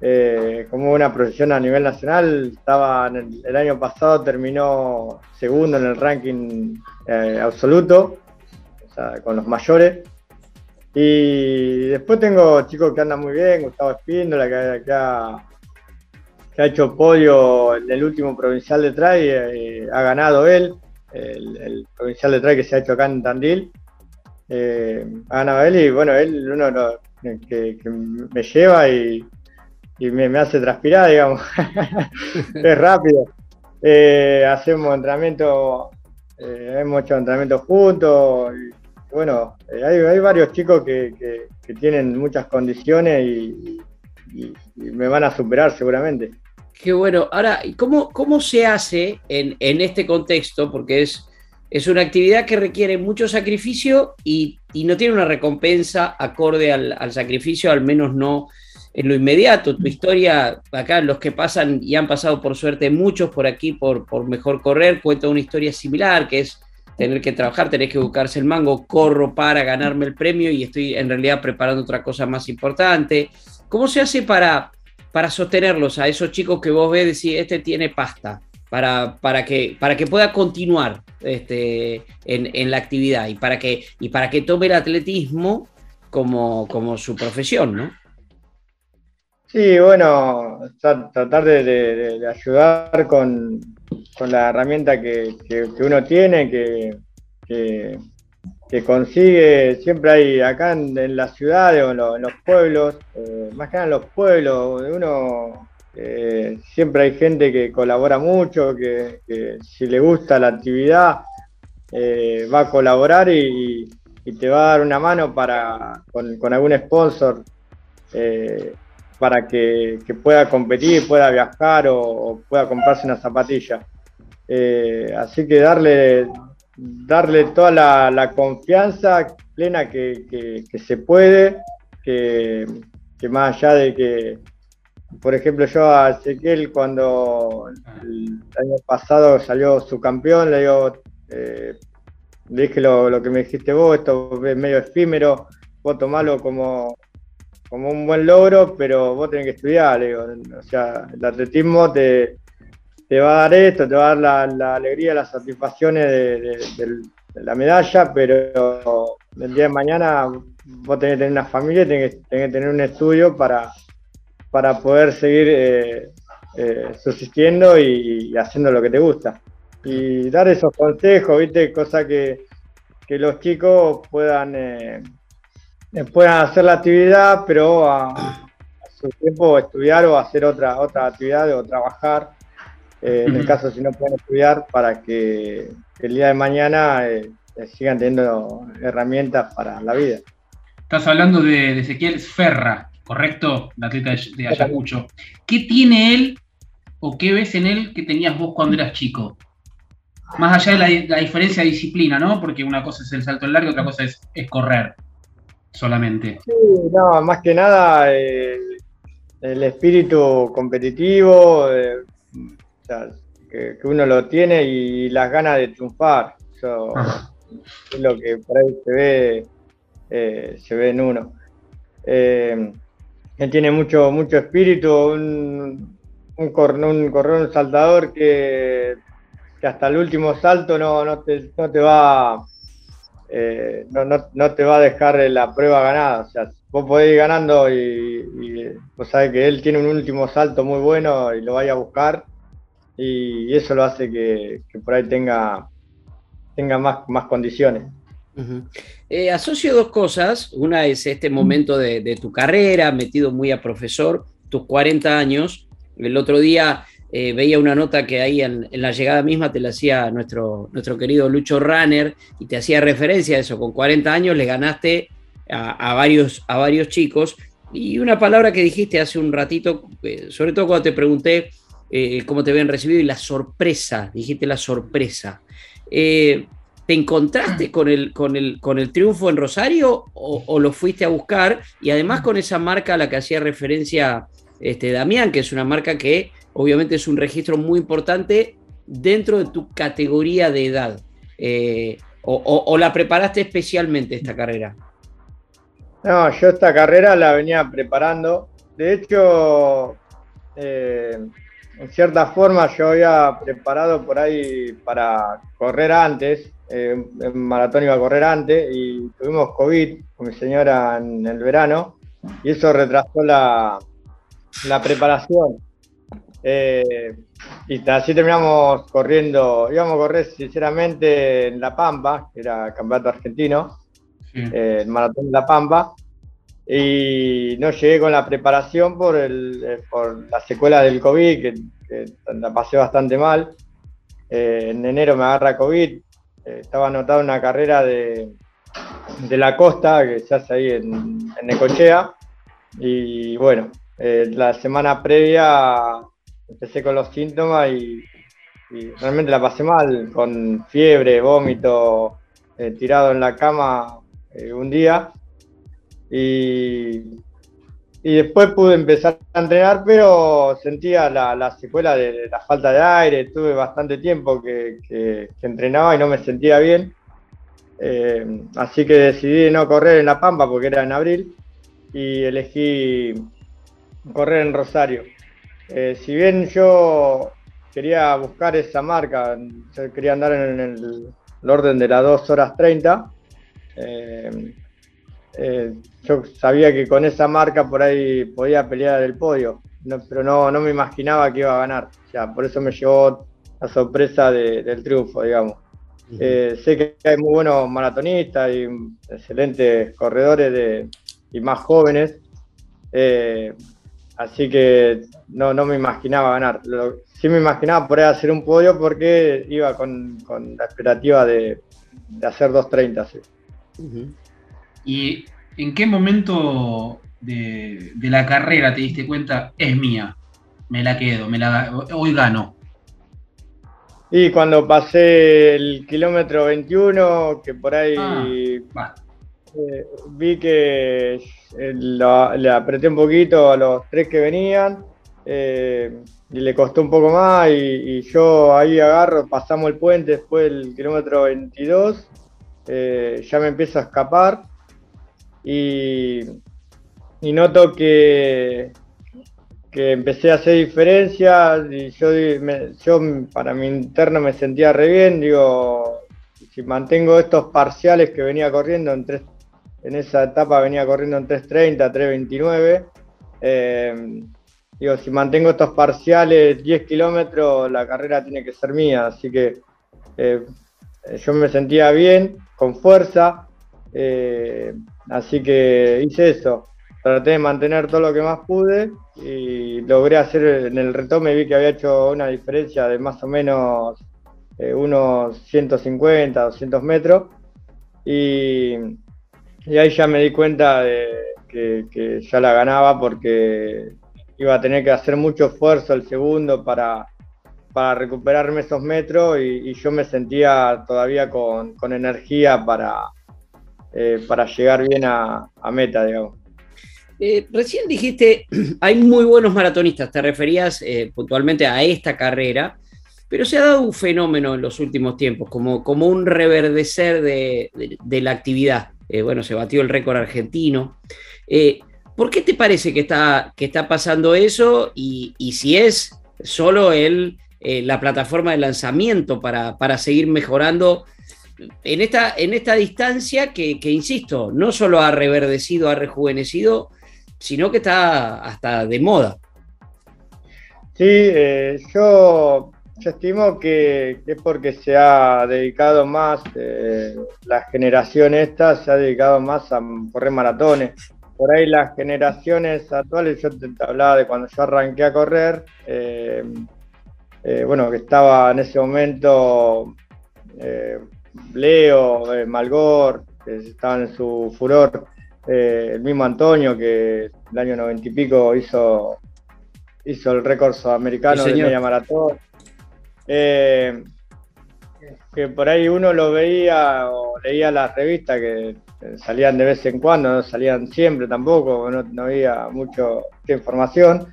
Eh, como una profesión a nivel nacional, estaba el, año pasado, terminó segundo en el ranking eh, absoluto, o sea, con los mayores. Y después tengo chicos que andan muy bien, Gustavo Espíndola, que, que ha ha hecho podio en el último provincial de trail, eh, ha ganado él, el, provincial de trail que se ha hecho acá en Tandil. eh, a Anabel y bueno, él uno que, me lleva y, me, hace transpirar, digamos. (laughs) es rápido. Eh, hacemos entrenamiento, eh, hemos hecho entrenamiento juntos. Y, bueno, hay, varios chicos que, tienen muchas condiciones y, me van a superar seguramente. Qué bueno. Ahora, ¿cómo, cómo se hace en, en este contexto? Porque es es una actividad que requiere mucho sacrificio y, no tiene una recompensa acorde al, sacrificio, al menos no en lo inmediato. Tu historia, acá los que pasan y han pasado por suerte muchos por aquí por, por mejor correr, cuenta una historia similar, que es tener que trabajar, tener que buscarse el mango, corro para ganarme el premio y estoy en realidad preparando otra cosa más importante. ¿Cómo se hace para, para sostenerlos a esos chicos que vos ves decir, este tiene pasta? para, para, que, para que pueda continuar este, en, la actividad y para, que, y para que tome el atletismo como, como su profesión, ¿no? Sí, bueno, tratar de, ayudar con, la herramienta que, uno tiene, que, que, consigue, siempre hay acá en, las ciudades o en, los pueblos, eh, más que nada en los pueblos, uno eh, siempre hay gente que colabora mucho, que, si le gusta la actividad eh, va a colaborar y, te va a dar una mano para con, algún sponsor para que, pueda competir, pueda viajar o, pueda comprarse una zapatilla. así que darle, darle toda la, confianza plena que, se puede, que más allá de que por ejemplo, yo a Ezequiel cuando el año pasado salió su campeón, le digo, eh, dije lo, que me dijiste vos, esto es medio efímero, vos tomalo como, como un buen logro, pero vos tenés que estudiar, digo, o sea, el atletismo te, te va a dar esto, te va a dar la, alegría, las satisfacciones de, la medalla, pero el día de mañana vos tenés que tener una familia, tenés tenés que tener un estudio para para poder seguir eh, eh, subsistiendo y, haciendo lo que te gusta. Y dar esos consejos, ¿viste? Cosa que, los chicos puedan, eh, puedan hacer la actividad, pero a, su tiempo estudiar o hacer otra, otra actividad o trabajar. en el caso si no pueden estudiar, para que el día de mañana sigan teniendo herramientas para la vida. Estás hablando de, Ezequiel Ferra, ¿correcto? La atleta de Ayacucho. ¿Qué tiene él o qué ves en él que tenías vos cuando eras chico? Más allá de la, diferencia de disciplina, ¿no? Porque una cosa es el salto en largo, otra cosa es, correr solamente. Sí, no, más que nada eh, el espíritu competitivo, eh, que, uno lo tiene y las ganas de triunfar. Eso es lo que por ahí se ve, eh, se ve en uno que tiene mucho, mucho espíritu, un, un, corredor, un saltador que, hasta el último salto no, no, te, no te va eh, no, te va a dejar la prueba ganada. O sea, vos podés ir ganando y, vos sabés que él tiene un último salto muy bueno y lo vaya a buscar. Y, eso lo hace que, por ahí tenga, tenga más, más condiciones. Eh, asocio dos cosas. Una es este momento de, tu carrera, metido muy a profesor, tus 40 años. El otro día eh, veía una nota que ahí en, la llegada misma te la hacía nuestro, nuestro querido Lucho Runner y te hacía referencia a eso. Con 40 años le ganaste a, varios, a varios chicos. Y una palabra que dijiste hace un ratito, eh, sobre todo cuando te pregunté cómo te habían recibido y la sorpresa, dijiste la sorpresa. ¿Te encontraste con el, con el, con el triunfo en Rosario o, lo fuiste a buscar? Y además con esa marca a la que hacía referencia este, Damián, que es una marca que obviamente es un registro muy importante dentro de tu categoría de edad. Eh, o, la preparaste especialmente esta carrera? No, yo esta carrera la venía preparando. De hecho, eh, en cierta forma yo había preparado por ahí para correr antes, eh, en maratón iba a correr antes y tuvimos COVID con mi señora en el verano y eso retrasó la, preparación. Eh, y así terminamos corriendo, íbamos a correr sinceramente en La Pampa, que era campeonato argentino, el Maratón de La Pampa, y no llegué con la preparación por, el, por la secuela del COVID, que, la pasé bastante mal. en enero me agarra COVID, estaba anotado una carrera de, de la costa que se hace ahí en, en Necochea, y bueno, la semana previa empecé con los síntomas y, realmente la pasé mal, con fiebre, vómito, eh, tirado en la cama eh, un día. Y, después pude empezar a entrenar, pero sentía la, secuela de la falta de aire, tuve bastante tiempo que, entrenaba y no me sentía bien. Eh, así que decidí no correr en La Pampa porque era en abril y elegí correr en Rosario. Eh, si bien yo quería buscar esa marca, quería andar en el, orden de las 2 horas 30, eh, eh, yo sabía que con esa marca por ahí podía pelear el podio, pero no, no me imaginaba que iba a ganar. O sea, por eso me llevó la sorpresa del triunfo, digamos. sé que hay muy buenos maratonistas y excelentes corredores de, y más jóvenes. Así que no, no me imaginaba ganar. sí me imaginaba poder hacer un podio porque iba con, la expectativa de, hacer 2.30. Sí. ¿Y en qué momento de, la carrera te diste cuenta, es mía, me la quedo, me la, hoy gano? Y cuando pasé el kilómetro 21, que por ahí ah, eh, vi que eh, le apreté un poquito a los tres que venían eh, y le costó un poco más y, yo ahí agarro, pasamos el puente después del kilómetro 22, ya me empiezo a escapar y, noto que, que empecé a hacer diferencias y yo, yo para mi interno me sentía re bien, digo, si mantengo estos parciales que venía corriendo en tres en esa etapa venía corriendo en 3.30, 3.29. Eh, digo, si mantengo estos parciales 10 kilómetros, la carrera tiene que ser mía, así que eh, yo me sentía bien, con fuerza, eh, así que hice eso. Traté de mantener todo lo que más pude y logré hacer en el retome, vi que había hecho una diferencia de más o menos unos 150, 200 metros. Y, y ahí ya me di cuenta de que, ya la ganaba porque iba a tener que hacer mucho esfuerzo el segundo para, para recuperarme esos metros y, yo me sentía todavía con, energía para, eh, para llegar bien a, meta, digamos. Eh, recién dijiste, (clears throat) hay muy buenos maratonistas, te referías eh, puntualmente a esta carrera, pero se ha dado un fenómeno en los últimos tiempos, como, como un reverdecer de la actividad. Eh, bueno, se batió el récord argentino. Eh, ¿Por qué te parece que está, que está pasando eso? Y, si es solo el, eh, la plataforma de lanzamiento para, seguir mejorando en esta, en esta distancia que, insisto, no solo ha reverdecido, ha rejuvenecido, sino que está hasta de moda. Sí, yo yo estimo que, es porque se ha dedicado más, eh, la generación esta se ha dedicado más a correr maratones. Por ahí las generaciones actuales, yo te hablaba de cuando yo arranqué a correr, eh, eh, bueno, que estaba en ese momento Leo, Malgor, que estaban en su furor, el mismo Antonio, que el año noventa y pico hizo, hizo el récord sudamericano de media maratón. Eh, que por ahí uno lo veía o leía las revistas que salían de vez en cuando, no salían siempre tampoco, no, había mucha información,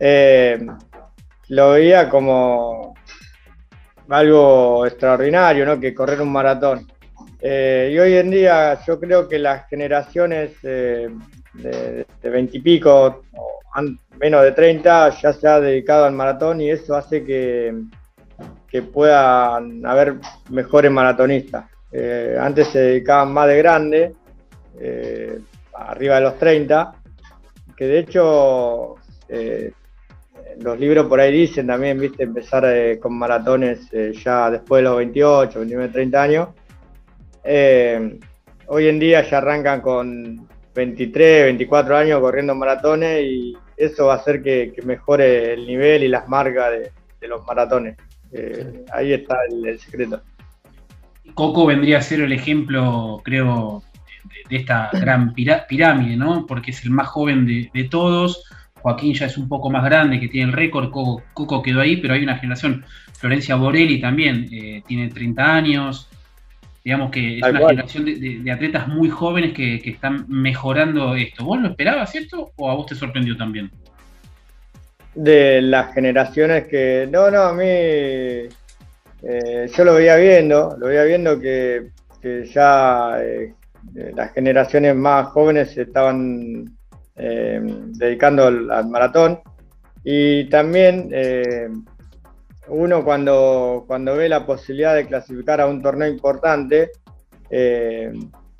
eh, lo veía como algo extraordinario, ¿no? que correr un maratón. Eh, y hoy en día yo creo que las generaciones de veintipico o menos de 30 ya se ha dedicado al maratón y eso hace que, que puedan haber mejores maratonistas. Eh, antes se dedicaban más de grande, eh, arriba de los 30, que de hecho eh, los libros por ahí dicen también, viste, empezar con maratones ya después de los 28, 29, 30 años. hoy en día ya arrancan con 23, 24 años corriendo maratones y eso va a hacer que, mejore el nivel y las marcas de, los maratones. Eh, ahí está el, secreto. Coco vendría a ser el ejemplo, creo, de, esta gran pirámide, ¿no? Porque es el más joven de, todos. Joaquín ya es un poco más grande, que tiene el récord. Coco, quedó ahí, pero hay una generación. Florencia Borelli también eh, tiene 30 años. Digamos que es una generación de, atletas muy jóvenes que, están mejorando esto. ¿Vos lo esperabas esto o a vos te sorprendió también? De las generaciones que. No, no, a mí. Eh, yo lo veía viendo, lo veía viendo que, ya eh, las generaciones más jóvenes se estaban eh, dedicando al, maratón. Y también uno cuando, cuando ve la posibilidad de clasificar a un torneo importante, eh,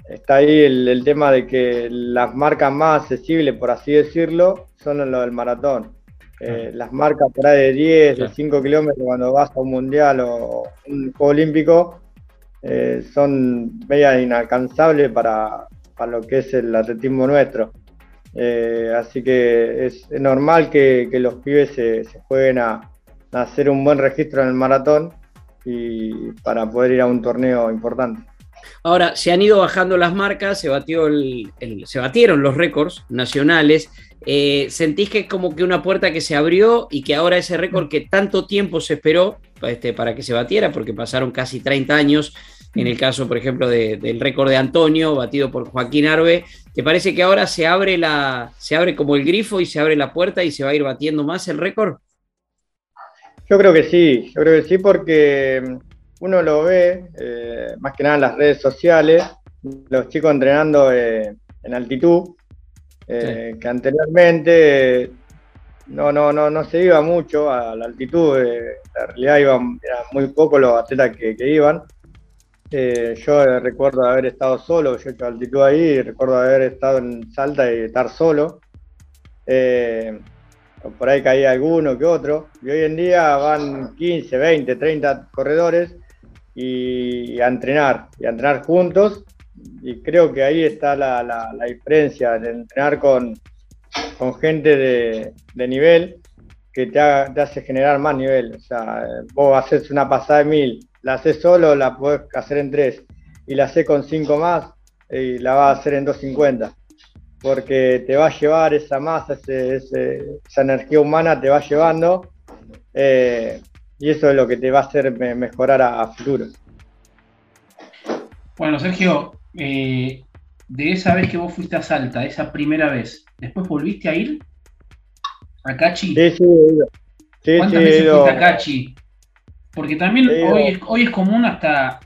está ahí el, tema de que las marcas más accesibles, por así decirlo, son lo del maratón. Eh, las marcas por ahí de 10, de 5 kilómetros cuando vas a un mundial o un juego olímpico, eh, son media inalcanzables para, lo que es el atletismo nuestro. así que es, normal que, los pibes se jueguen a, hacer un buen registro en el maratón y para poder ir a un torneo importante. Ahora, se han ido bajando las marcas, se, batió el, se batieron los récords nacionales. Eh, ¿Sentís que es como que una puerta que se abrió y que ahora ese récord que tanto tiempo se esperó este, para que se batiera, porque pasaron casi 30 años, en el caso, por ejemplo, del récord de Antonio, batido por Joaquín Arbe, ¿te parece que ahora se abre, la, se abre como el grifo y se abre la puerta y se va a ir batiendo más el récord? Yo creo que sí, yo creo que sí porque uno lo ve, eh, más que nada en las redes sociales, los chicos entrenando eh, en altitud, eh, que anteriormente no, no, no, no se iba mucho a la altitud, en realidad iban muy pocos los atletas que, iban. yo recuerdo haber estado solo, yo he hecho altitud ahí, recuerdo haber estado en Salta y estar solo. Por ahí caía alguno que otro, y hoy en día van 15, 20, 30 corredores y, a entrenar, y a entrenar juntos, y creo que ahí está la, diferencia de entrenar con, con gente de, nivel que te, hace generar más nivel. O sea, vos haces una pasada de mil, la haces solo, la podés hacer en tres, y la haces con cinco más, y la vas a hacer en 250 porque te va a llevar esa masa, esa energía humana te va llevando eh, y eso es lo que te va a hacer mejorar a, futuro. Bueno, Sergio, eh, de esa vez que vos fuiste a Salta, esa primera vez, ¿después volviste a ir a Cachi? Sí, sí, sí ¿Cuántas veces fuiste a Cachi? Porque también hoy es, hoy es común hasta,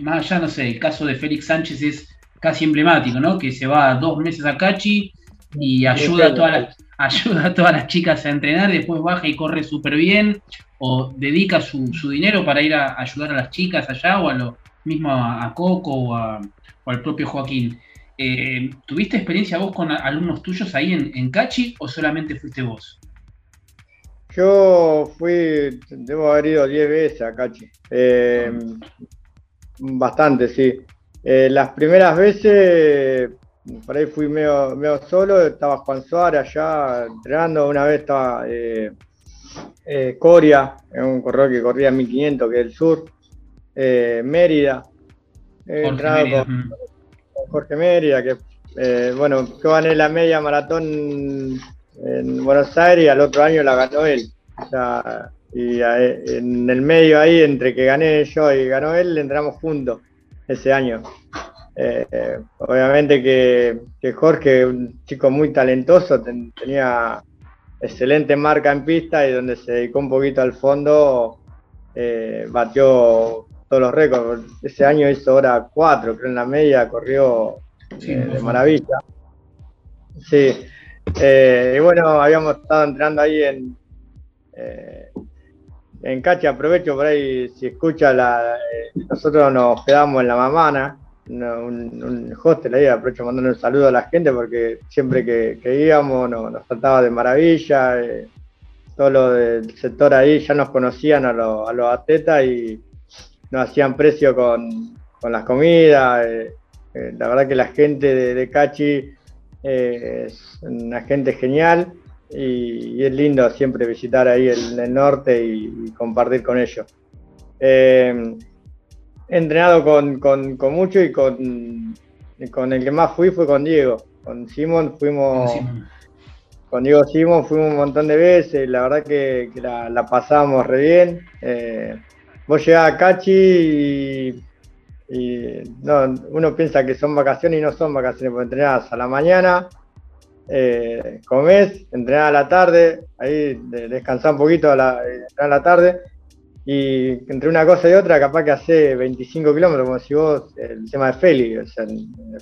más allá, no sé, el caso de Félix Sánchez es casi emblemático, ¿no? Que se va dos meses a Cachi y ayuda a, todas las, ayuda a todas las chicas a entrenar, después baja y corre súper bien, o dedica su, dinero para ir a ayudar a las chicas allá, o a lo mismo a, Coco o, al propio Joaquín. Eh, ¿Tuviste experiencia vos con alumnos tuyos ahí en, Cachi o solamente fuiste vos? Yo fui, debo haber ido 10 veces a Cachi. Eh, bastante, sí. Eh, las primeras veces, por ahí fui medio, solo, estaba Juan Suárez allá entrenando, una vez estaba eh, Coria, en un corredor que corría 1500, que es el sur, Mérida, Jorge Mérida. Con, Jorge Mérida, que bueno, yo gané la media maratón en Buenos Aires y al otro año la ganó él. y en el medio ahí, entre que gané yo y ganó él, entramos juntos ese año. Eh, obviamente que, Jorge, un chico muy talentoso, tenía excelente marca en pista y donde se dedicó un poquito al fondo, eh, batió todos los récords. Ese año hizo hora 4, creo en la media, corrió eh, de maravilla. Sí, y bueno, habíamos estado entrando ahí en, en Cachi aprovecho por ahí, si escucha, la, eh, nosotros nos quedamos en la mamana, un, hostel ahí, aprovecho mandando un saludo a la gente porque siempre que, íbamos nos, trataba de maravilla, eh, todo lo del sector ahí ya nos conocían a, los atletas y nos hacían precio con, las comidas, eh, Eh, la verdad que la gente de, Cachi eh, es una gente genial y, es lindo siempre visitar ahí el, norte y, compartir con ellos. he entrenado con, mucho y con, con el que más fui fue con Diego. Con Simón fuimos con Diego Simón fuimos un montón de veces, la verdad que, la, pasamos re bien. Vos llegás a Cachi y, uno piensa que son vacaciones y no son vacaciones, porque entrenás a la mañana, eh, comés, entrenás a la tarde, ahí descansás un poquito a la, a la tarde, y entre una cosa y otra, capaz que hace 25 kilómetros, como si vos, el tema de Feli, o sea,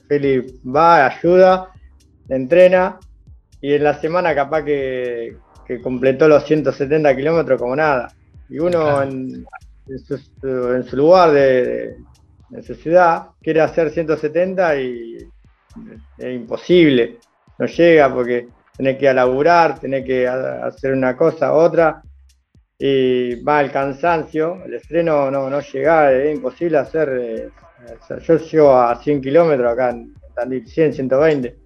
Feli va, ayuda, entrena, y en la semana capaz que, completó los 170 kilómetros como nada. Y uno en, su, lugar de, necesidad quiere hacer 170 y es imposible, no llega porque tenés que laburar, tenés que hacer una cosa, otra, y va el cansancio, el estreno no, no llega, es imposible hacer, eh, yo llego a 100 kilómetros acá en Tandil, 100, 120,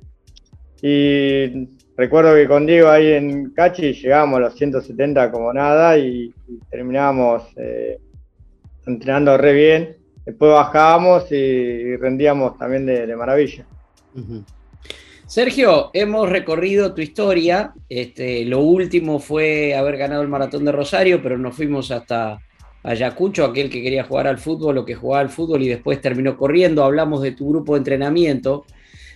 y recuerdo que con Diego ahí en Cachi llegamos a los 170 como nada y, terminábamos eh, entrenando re bien. Después bajábamos y, rendíamos también de, maravilla. Sergio, hemos recorrido tu historia. Este, lo último fue haber ganado el maratón de Rosario, pero nos fuimos hasta Ayacucho, aquel que quería jugar al fútbol o que jugaba al fútbol y después terminó corriendo. Hablamos de tu grupo de entrenamiento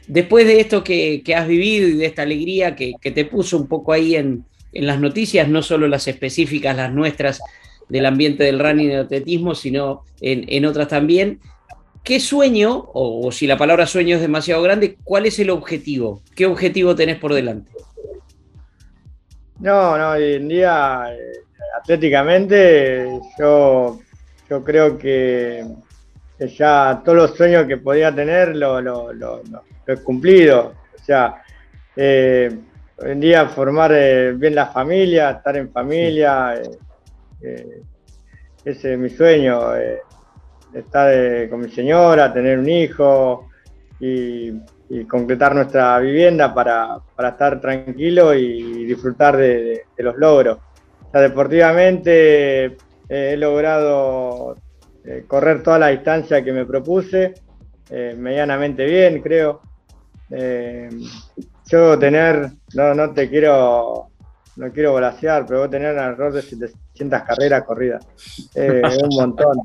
después de esto que, has vivido y de esta alegría que, te puso un poco ahí en, las noticias, no solo las específicas, las nuestras del ambiente del running y del atletismo, sino en, otras también, ¿qué sueño, o, si la palabra sueño es demasiado grande, cuál es el objetivo? ¿Qué objetivo tenés por delante? No, no, hoy en día, eh, atléticamente, yo, yo creo que, ya todos los sueños que podía tener lo, lo, he cumplido. O sea, eh, hoy en día formar eh, bien la familia, estar en familia, eh, ese es mi sueño, estar con mi señora, tener un hijo y, concretar nuestra vivienda para, estar tranquilo y disfrutar de, los logros. O sea, deportivamente he logrado correr toda la distancia que me propuse, medianamente bien, creo. Eh, yo tener, no, no te quiero, no quiero volasear, pero voy a tener alrededor de 700 carreras corridas. Eh, un montón.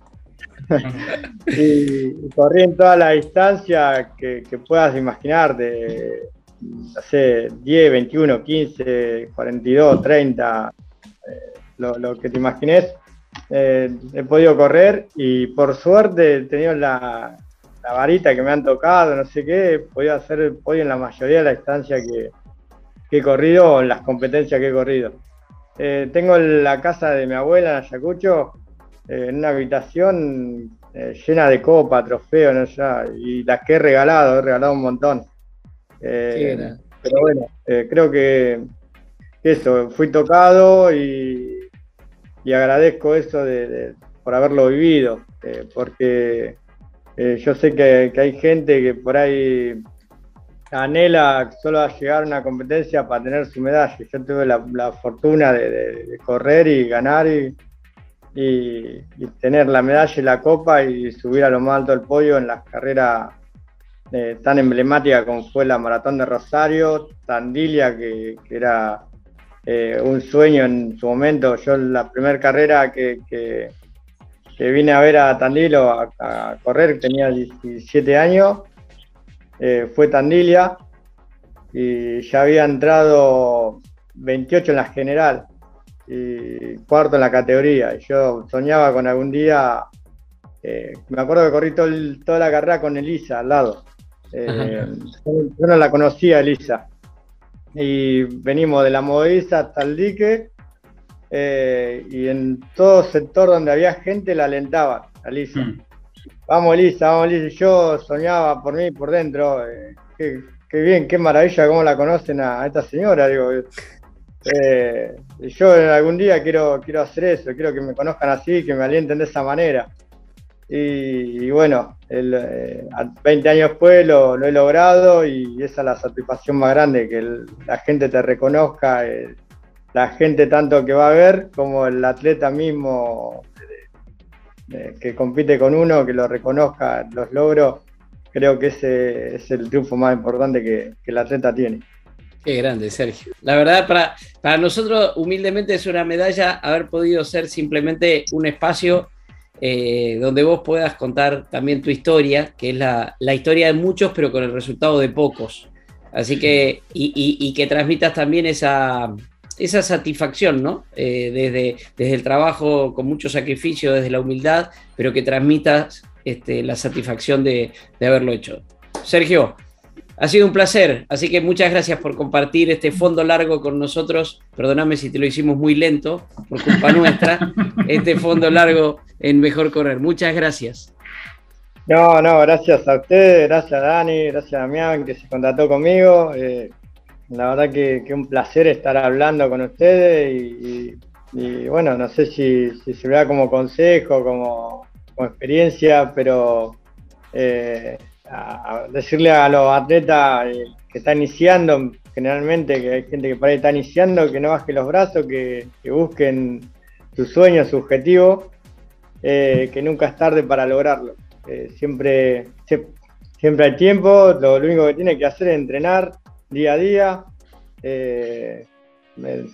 (laughs) y, corrí en toda la distancia que, puedas imaginar, de, no sé, 10, 21, 15, 42, 30, lo, lo que te imagines. Eh, he podido correr y por suerte he tenido la, la varita que me han tocado, no sé qué, podía hacer hoy en la mayoría de la distancia que, he corrido o en las competencias que he corrido. Eh, tengo la casa de mi abuela en Ayacucho, eh, en una habitación eh, llena de copa, trofeos, ¿no? ya, y las que he regalado, he regalado un montón. pero bueno, creo que, eso, fui tocado y, agradezco eso por haberlo vivido, porque yo sé que, hay gente que por ahí anhela solo a llegar a una competencia para tener su medalla. Yo tuve la, fortuna de, correr y ganar y, tener la medalla y la copa y subir a lo más alto del podio en las carreras eh, tan emblemáticas como fue la Maratón de Rosario, Tandilia, que, era eh, un sueño en su momento. Yo la primera carrera que que vine a ver a Tandilo a, correr, tenía 17 años, eh, fue Tandilia y ya había entrado 28 en la general y cuarto en la categoría. Y yo soñaba con algún día, eh, me acuerdo que corrí toda la carrera con Elisa al lado. Eh, yo no la conocía Elisa. Y venimos de la Movediza hasta el dique eh, y en todo sector donde había gente la alentaba, Alisa. Mm. Vamos, Elisa, vamos, Elisa. Yo soñaba por mí, por dentro. Eh, qué, bien, qué maravilla cómo la conocen a, esta señora. Digo, eh, yo algún día quiero, quiero hacer eso, quiero que me conozcan así, que me alienten de esa manera. Y, bueno, el, 20 años después lo, he logrado y esa es la satisfacción más grande, que la gente te reconozca, la gente tanto que va a ver como el atleta mismo que compite con uno, que lo reconozca, los logros, creo que ese es el triunfo más importante que, el atleta tiene. Qué grande, Sergio. La verdad, para, para nosotros, humildemente, es una medalla haber podido ser simplemente un espacio eh, donde vos puedas contar también tu historia, que es la, historia de muchos, pero con el resultado de pocos. Así que, y, que transmitas también esa, esa satisfacción, ¿no? Eh, desde, desde el trabajo con mucho sacrificio, desde la humildad, pero que transmitas este, la satisfacción de, de haberlo hecho. Sergio, ha sido un placer, así que muchas gracias por compartir este fondo largo con nosotros. Perdóname si te lo hicimos muy lento, por culpa (laughs) nuestra, este fondo largo en Mejor Correr. Muchas gracias. No, no, gracias a ustedes, gracias a Dani, gracias a Damián que se contactó conmigo. Eh, la verdad que, que un placer estar hablando con ustedes y, bueno, no sé si, se vea como consejo, como, experiencia, pero eh, decirle a los atletas eh, que están iniciando, generalmente que hay gente que por ahí está iniciando, que no baje los brazos, que, busquen su sueño, su objetivo, eh, que nunca es tarde para lograrlo. Siempre, siempre hay tiempo, lo, único que tiene que hacer es entrenar día a día,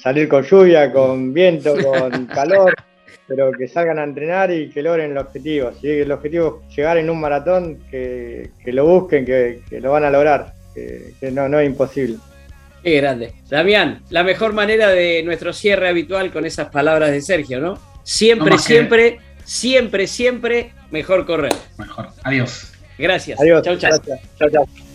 salir con lluvia, con viento, (laughs) con calor pero que salgan a entrenar y que logren el objetivo. Si el objetivo es llegar en un maratón, que, lo busquen, que, lo van a lograr, que, no, no es imposible. Qué grande. Damián, la mejor manera de nuestro cierre habitual con esas palabras de Sergio, ¿no? Siempre, siempre, siempre, siempre mejor correr. Mejor. Adiós. Gracias. Adiós. Chau, chau. Chau, chau.